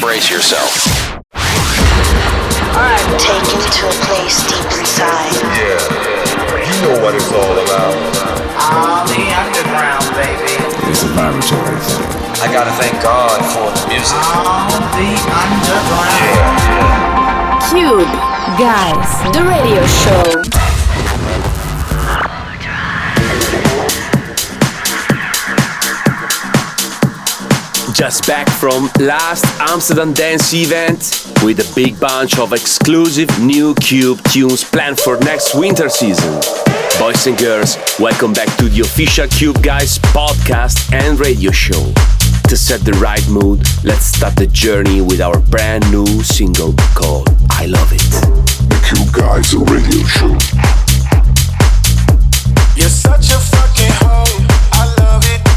Brace yourself. I'm taken to a place deep inside. Yeah, you know what it's all about. All the underground, baby. It's a laboratory. I gotta thank God for the music. All the underground. Cube, guys, the radio show. Just back from last Amsterdam dance event with a big bunch of exclusive new Cube tunes planned for next winter season. Boys and girls, welcome back to the official Cube Guys podcast and radio show. To set the right mood, let's start the journey with our brand new single called I Love It. The Cube Guys radio show. You're such a fucking hoe. I love it.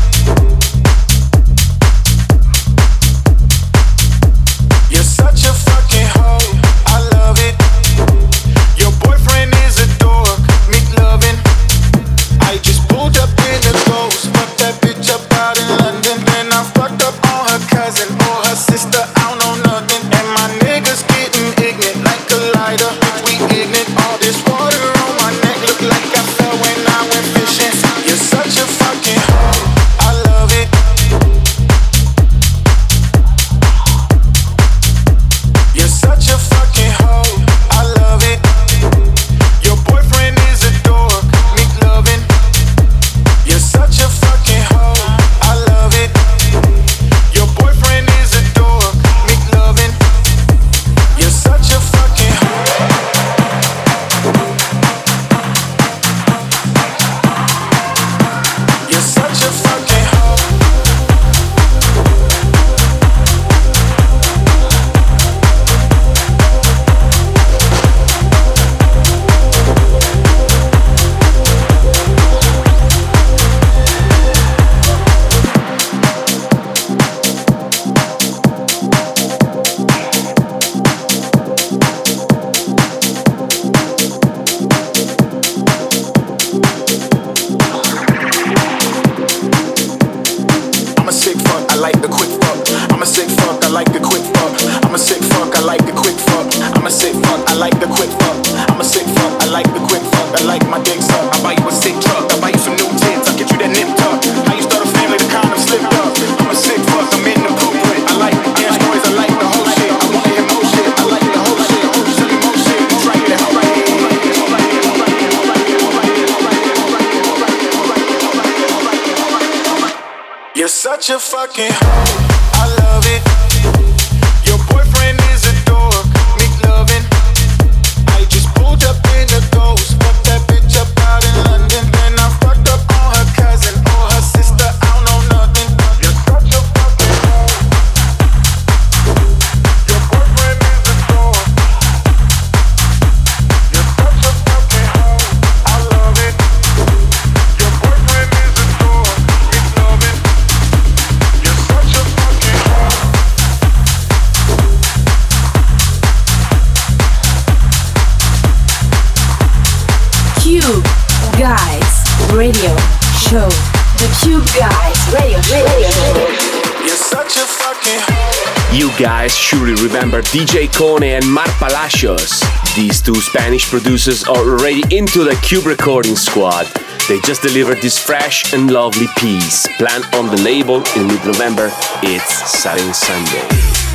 are DJ Kone and Marc Palacios. These two Spanish producers are already into the Cube recording squad. They just delivered this fresh and lovely piece. Planned on the label in mid November, it's Saturn Sunday.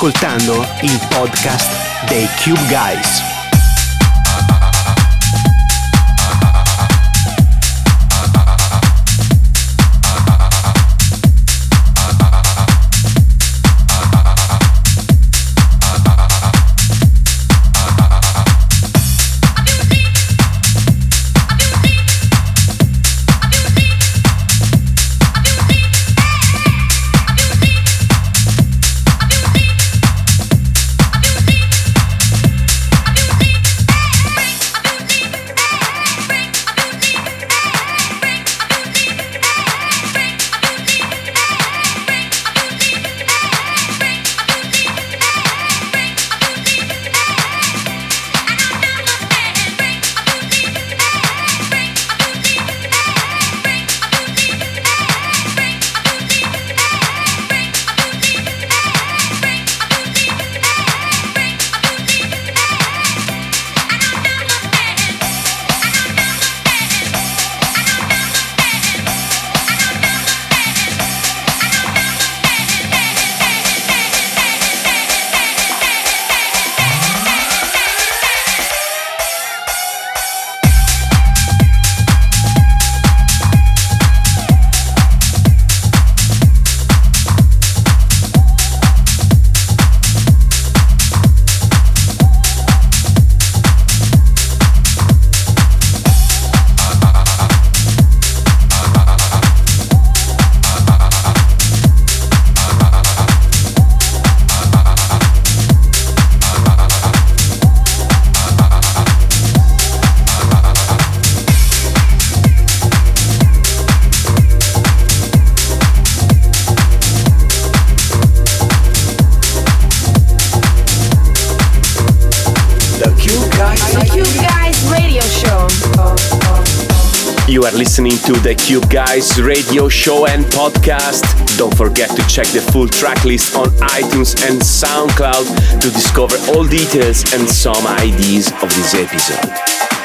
Ascoltando il podcast dei Cube Guys. Listening to the Cube Guys radio show and podcast. Don't forget to check the full track list on iTunes and SoundCloud to discover all details and some ideas of this episode.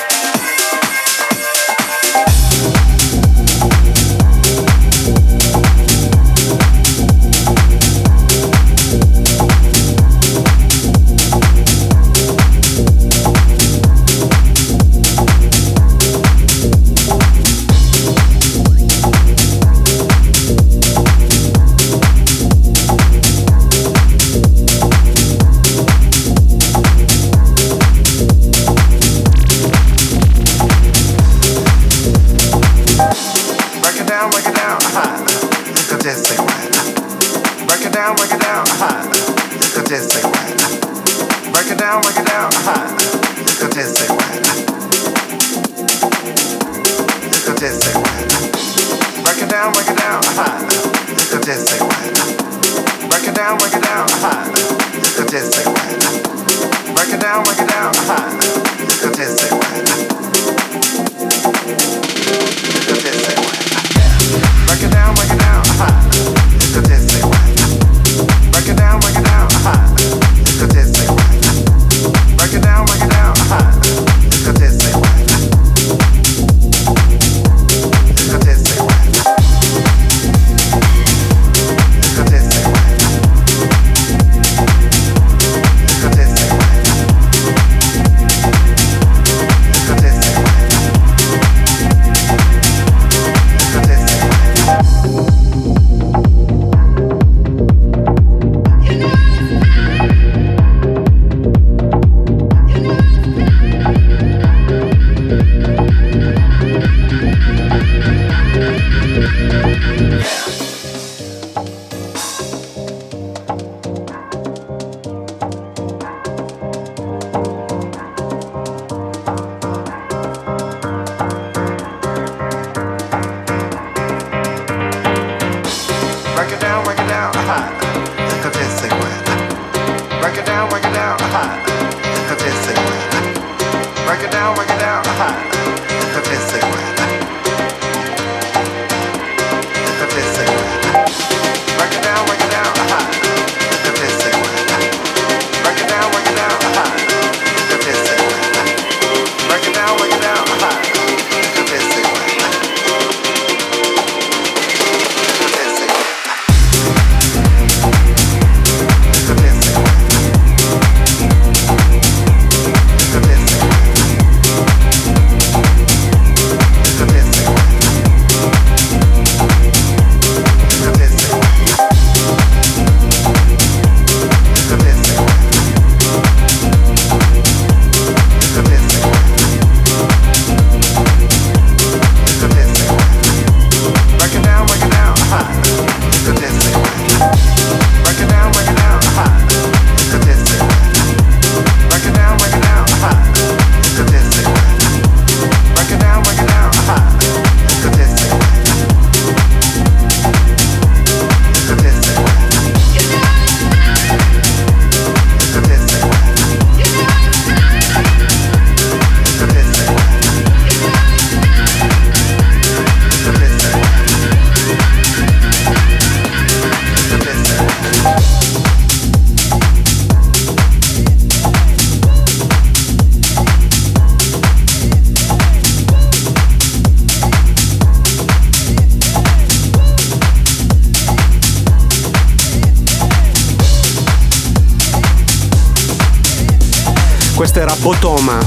Botoma,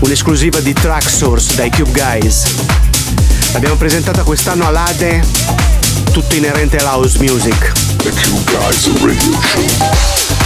un'esclusiva di Track Source dai Cube Guys. L'abbiamo presentata quest'anno all'Ade, tutto inerente all'house music. The Cube Guys Radio Show.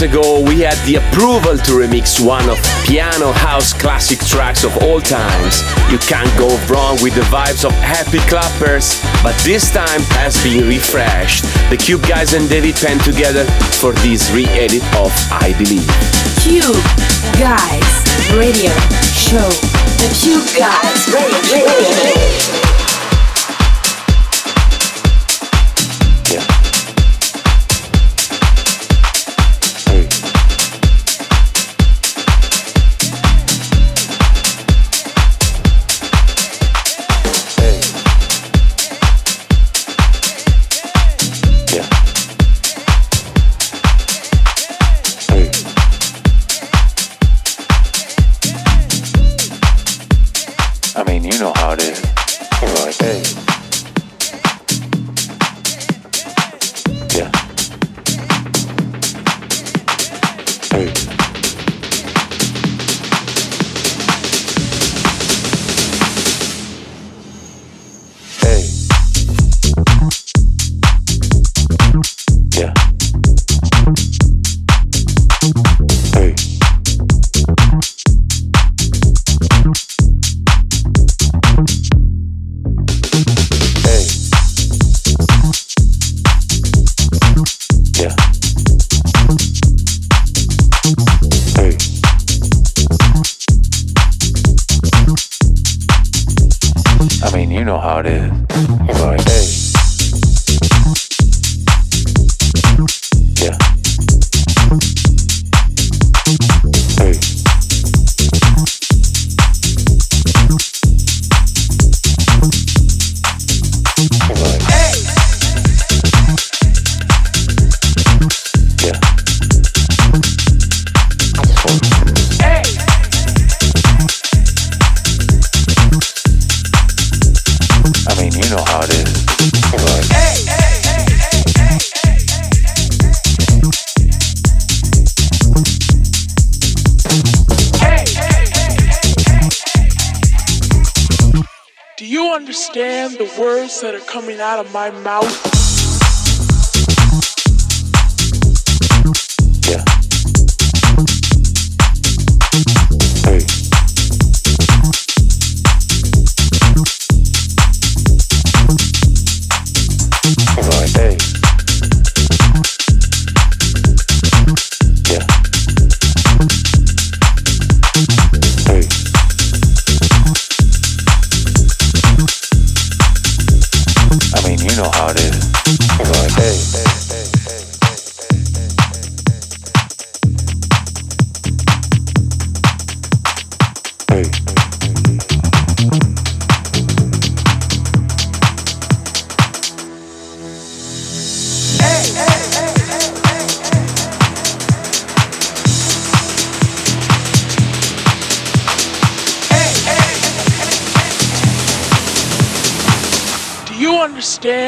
Years ago, we had the approval to remix one of piano house classic tracks of all times. You can't go wrong with the vibes of Happy Clappers, but this time has been refreshed. The Cube guys and David Penn together for this re-edit of I Believe. Cube Guys Radio Show. The Cube Guys Radio Show. Coming out of my mouth. I mean, you know how it is. You're like, hey.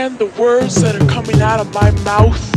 Understand the words that are coming out of my mouth?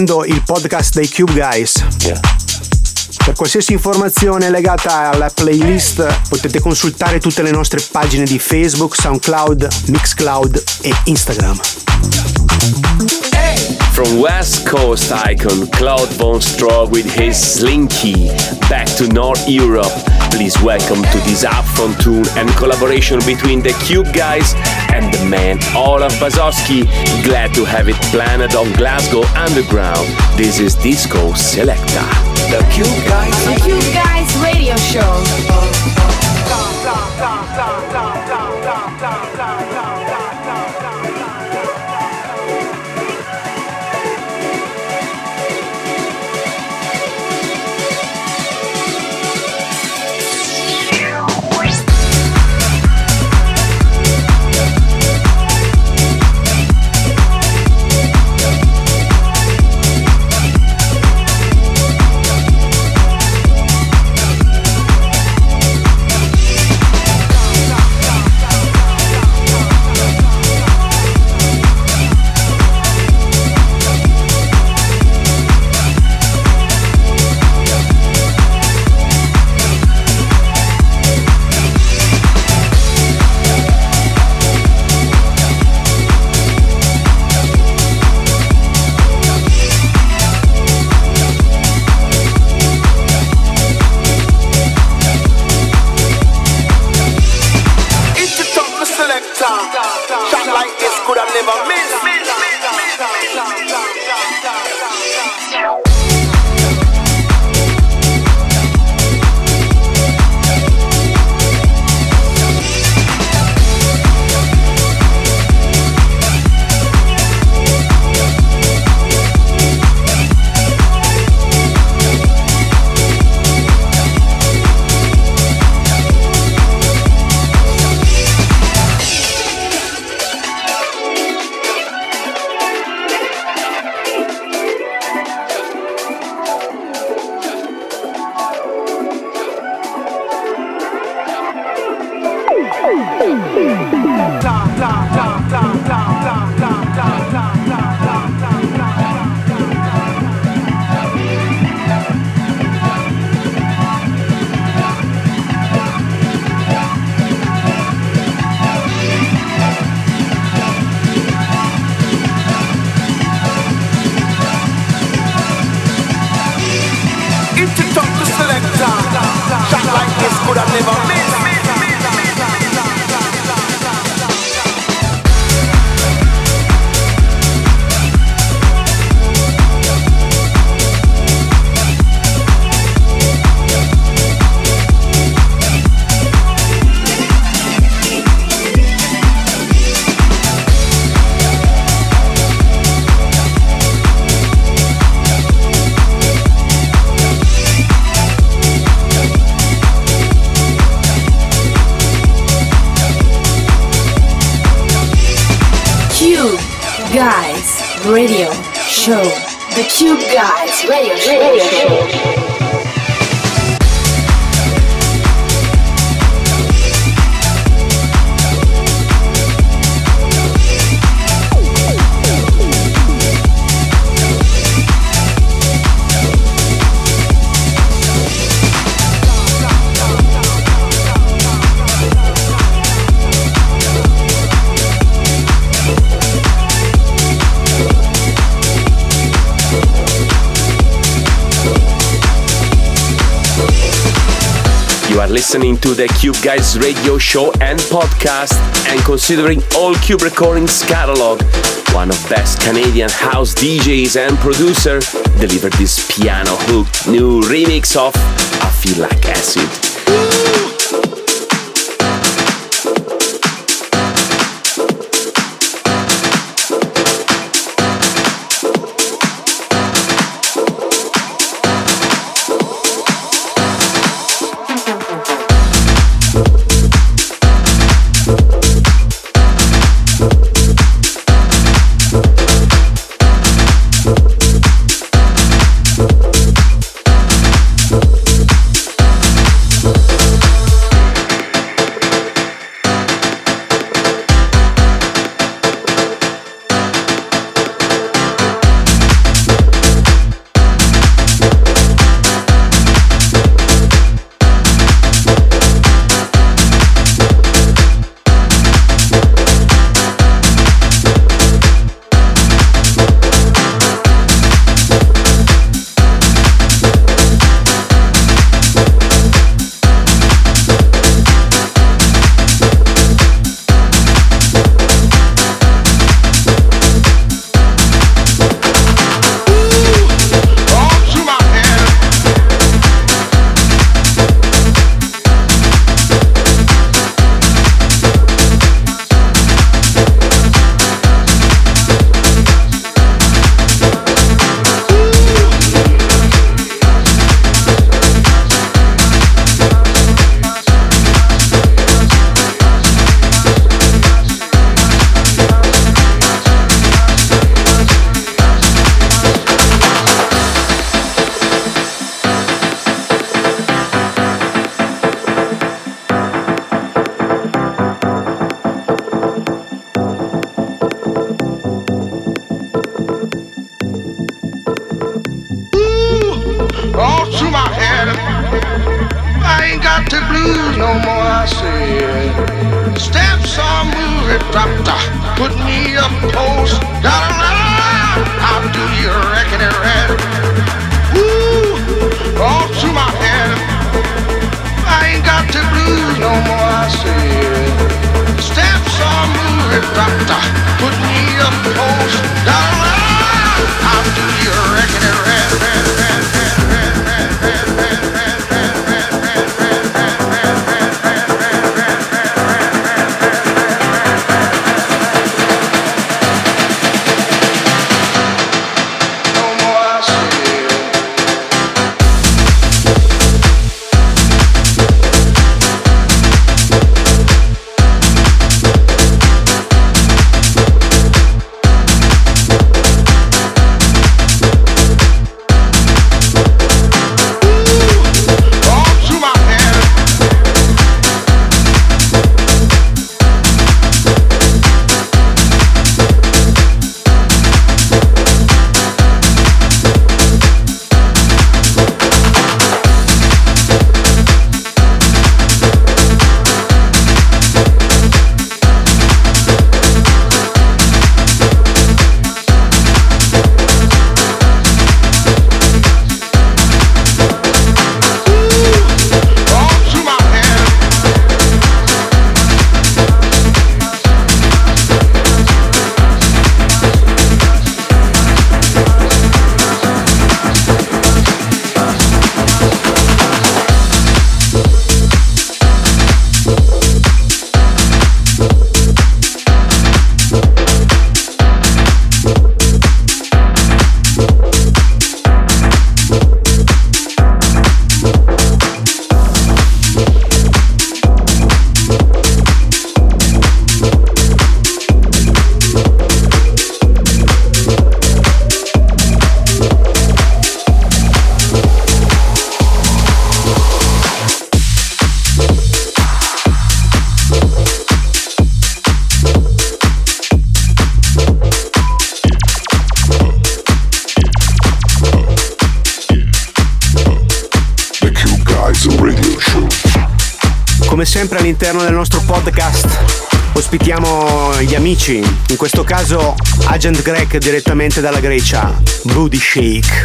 Ascoltando il podcast dei Cube Guys. Per qualsiasi informazione legata alla playlist potete consultare tutte le nostre pagine di Facebook, SoundCloud, Mixcloud e Instagram. From West Coast icon Claude Von Stroh with his Slinky back to North Europe, please welcome to this upfront tune and collaboration between the Cube guys and the man Olav Basoski. Glad to have it planted on Glasgow Underground. This is Disko Selekta. The Cube Guys. The Cube Guys to the Cube Guys radio show and podcast and considering all Cube Recordings catalog. One of best Canadian house DJs and producer delivered this piano hook new remix of I Feel Like Acid. Moving, doctor. Put me up close. Gotta run. How do you reckon it red? Woo! All through my head. I ain't got the blues no more, I say. Steps are moving, doctor. Put me up close. Gotta run. How do you reckon it red? sempre all'interno del nostro podcast ospitiamo gli amici, in questo caso Agent Greg direttamente dalla Grecia, Booty Shake.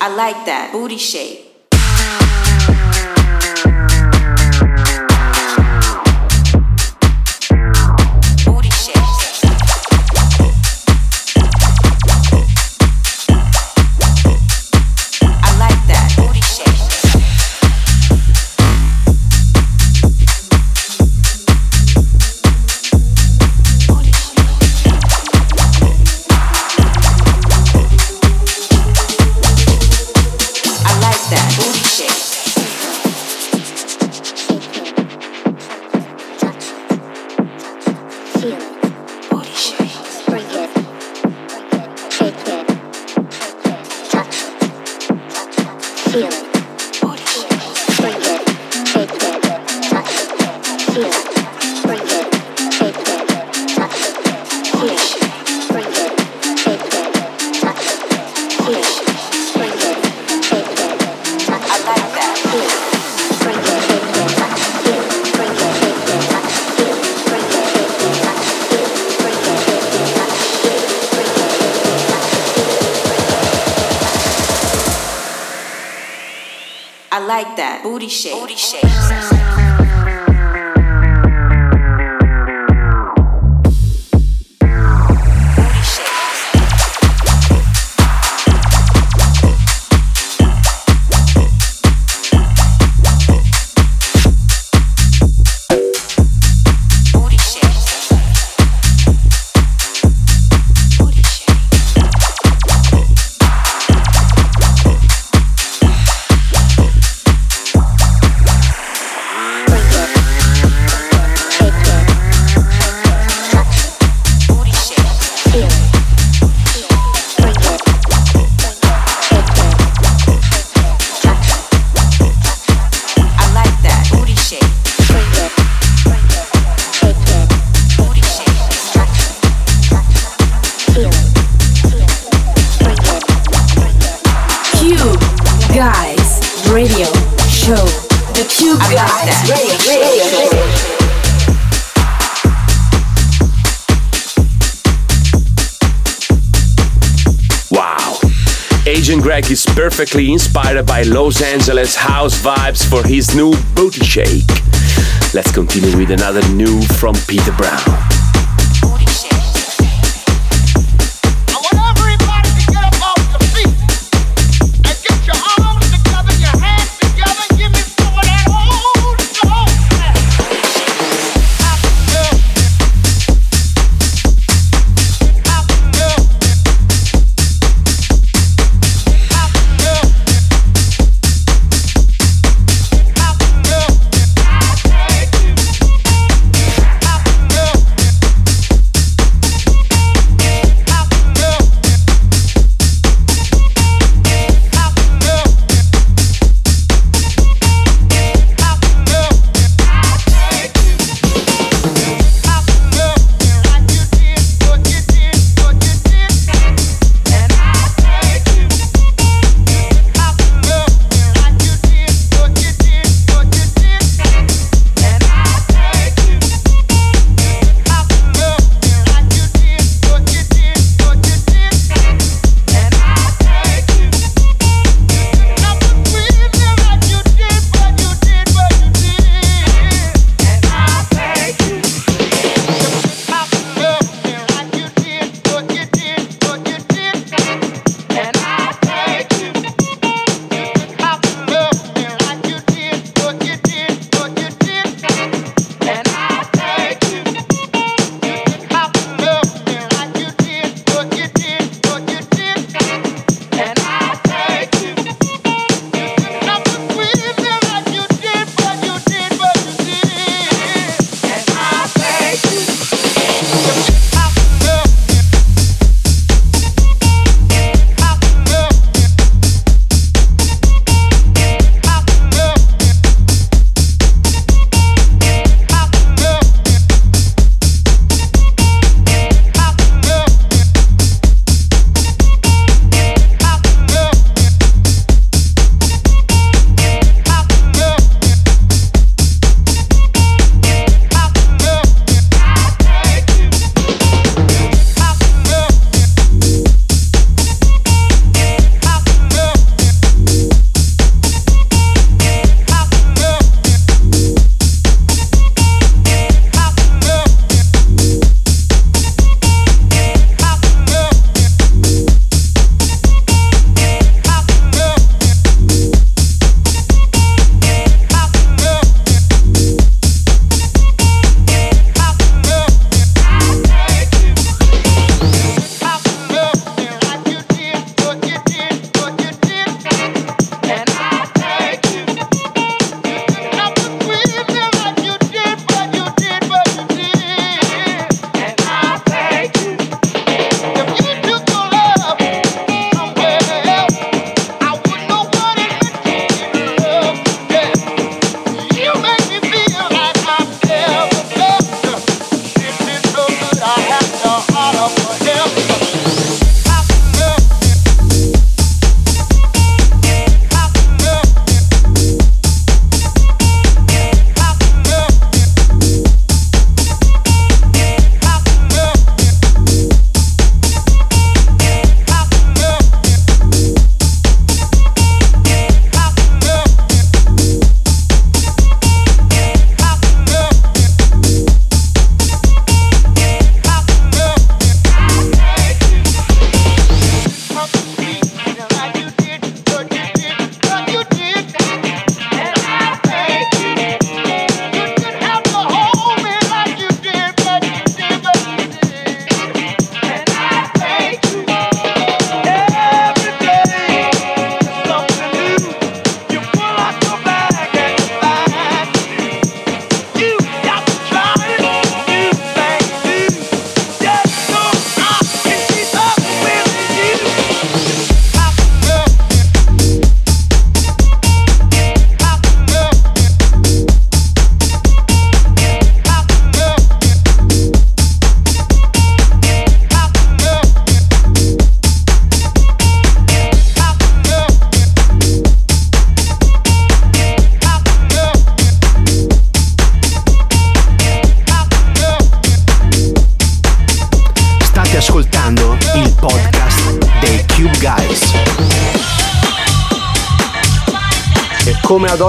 I like that booty shake. like that booty shake. Booty shake. perfectly inspired by Los Angeles house vibes for his new Bootyshake. Let's continue with another new from Peter Brown.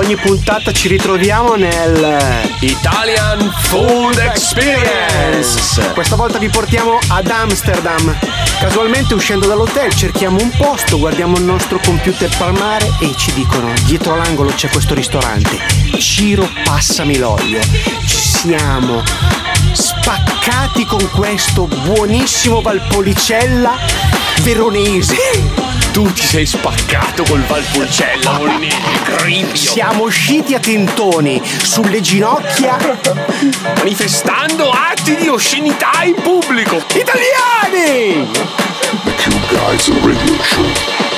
Ogni puntata ci ritroviamo nel Italian Food Experience. Questa volta vi portiamo ad Amsterdam. Casualmente uscendo dall'hotel cerchiamo un posto, guardiamo il nostro computer palmare e ci dicono dietro l'angolo c'è questo ristorante. Ciro passami l'olio. Ci siamo spaccati con questo buonissimo Valpolicella veronese. Tu ti sei spaccato col Valpolicella, Molinini, cribio. Siamo usciti a tentoni sulle ginocchia Manifestando atti di oscenità in pubblico. italiani! The Cube Guys Radio Show.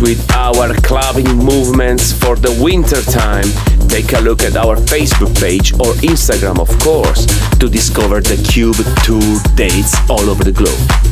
with our clubbing movements for the winter time, take a look at our Facebook page or Instagram, of course, to discover the Cube Tour dates all over the globe.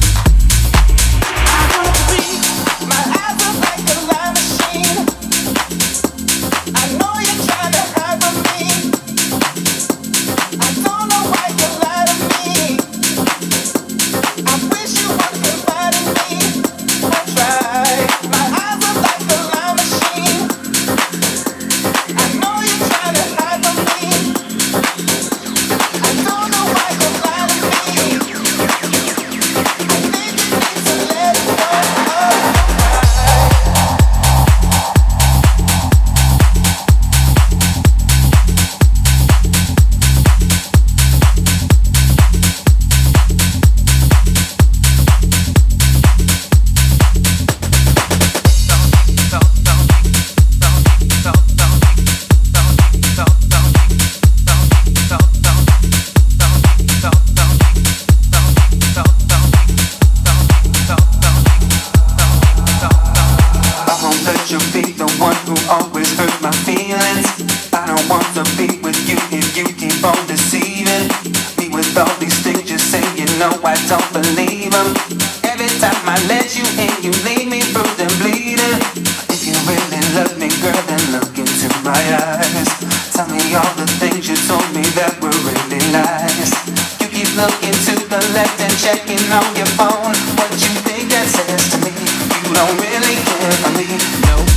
looking to the left and checking on your phone. What you think that says to me? You don't really care for me, no.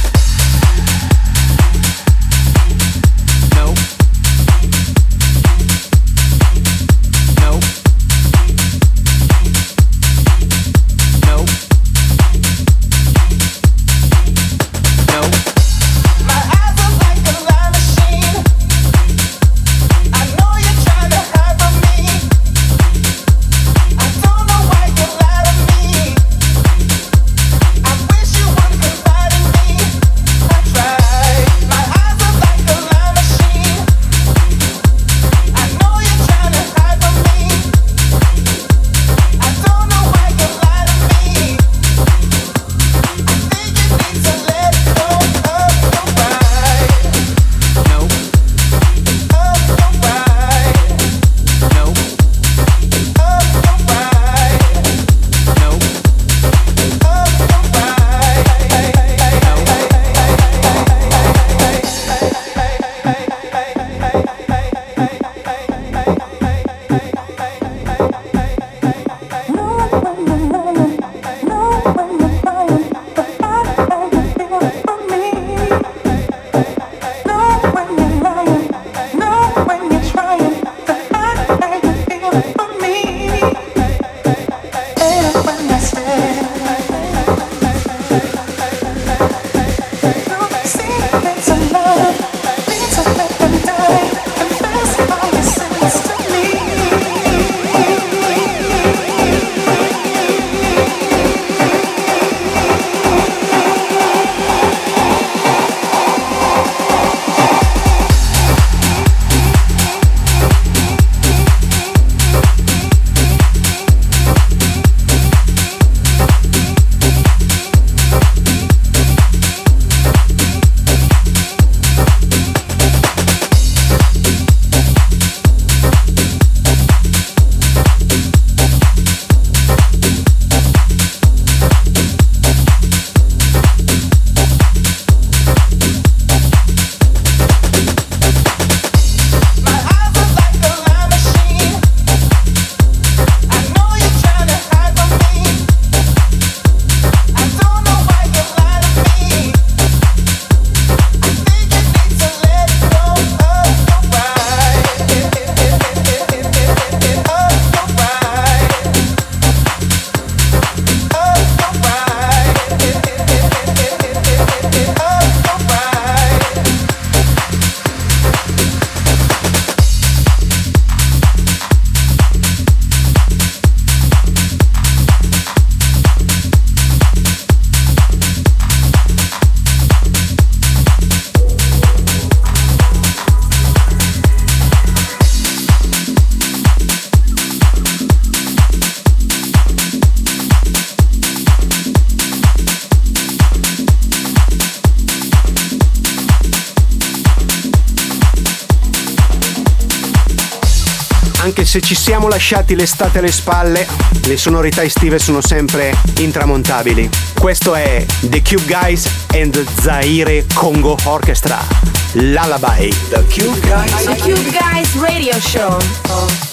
Se ci siamo lasciati l'estate alle spalle, le sonorità estive sono sempre intramontabili. Questo è The Cube Guys and Zaire Congo Orchestra. Lullaby. The Cube Guys. The Cube Guys Radio Show.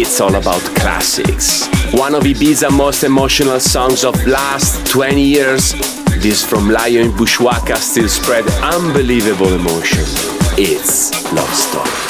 It's all about classics. One of Ibiza's most emotional songs of last 20 years, this from Layo & Bushwacka still spread unbelievable emotion. It's Love Story.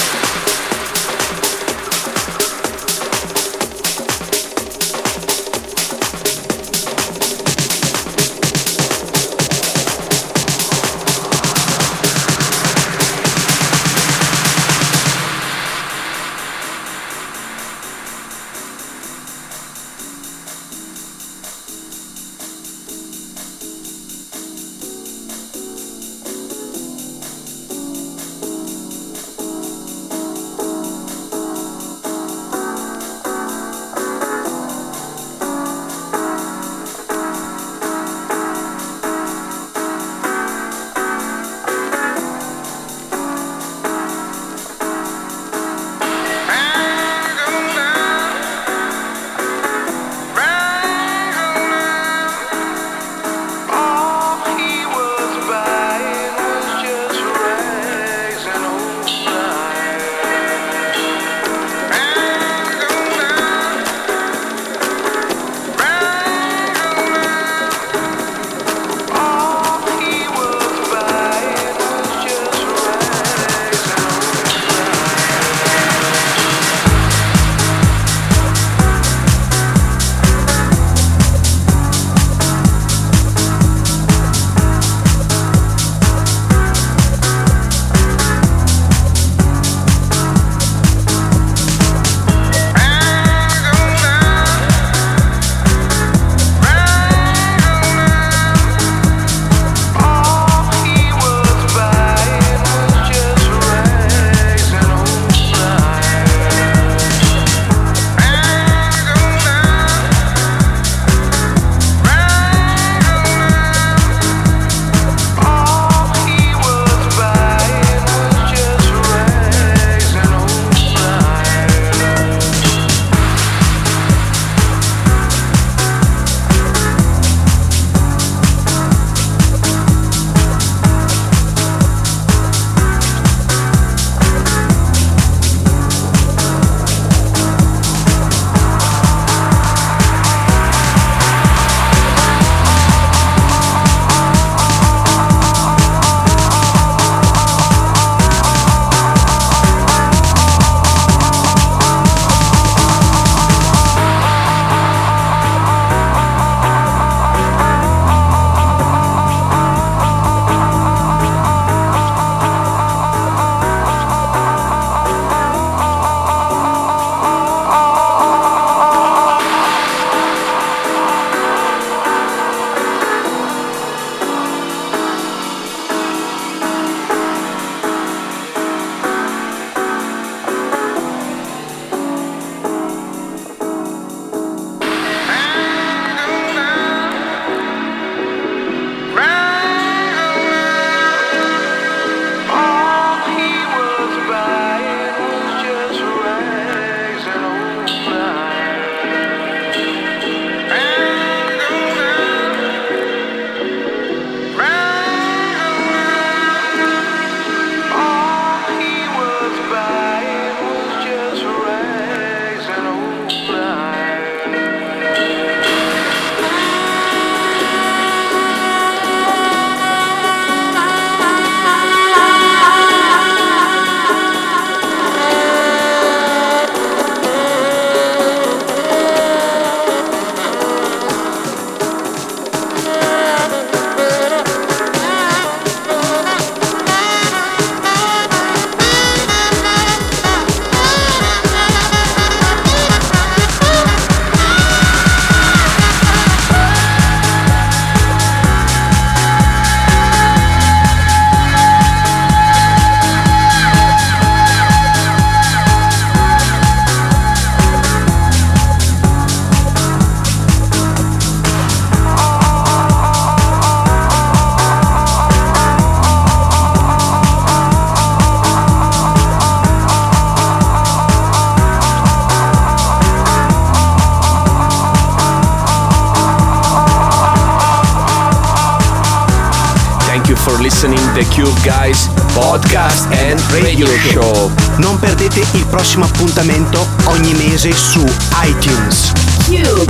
Non perdete il prossimo appuntamento ogni mese su iTunes. Cube.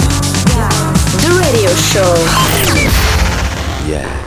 The radio show. Yeah.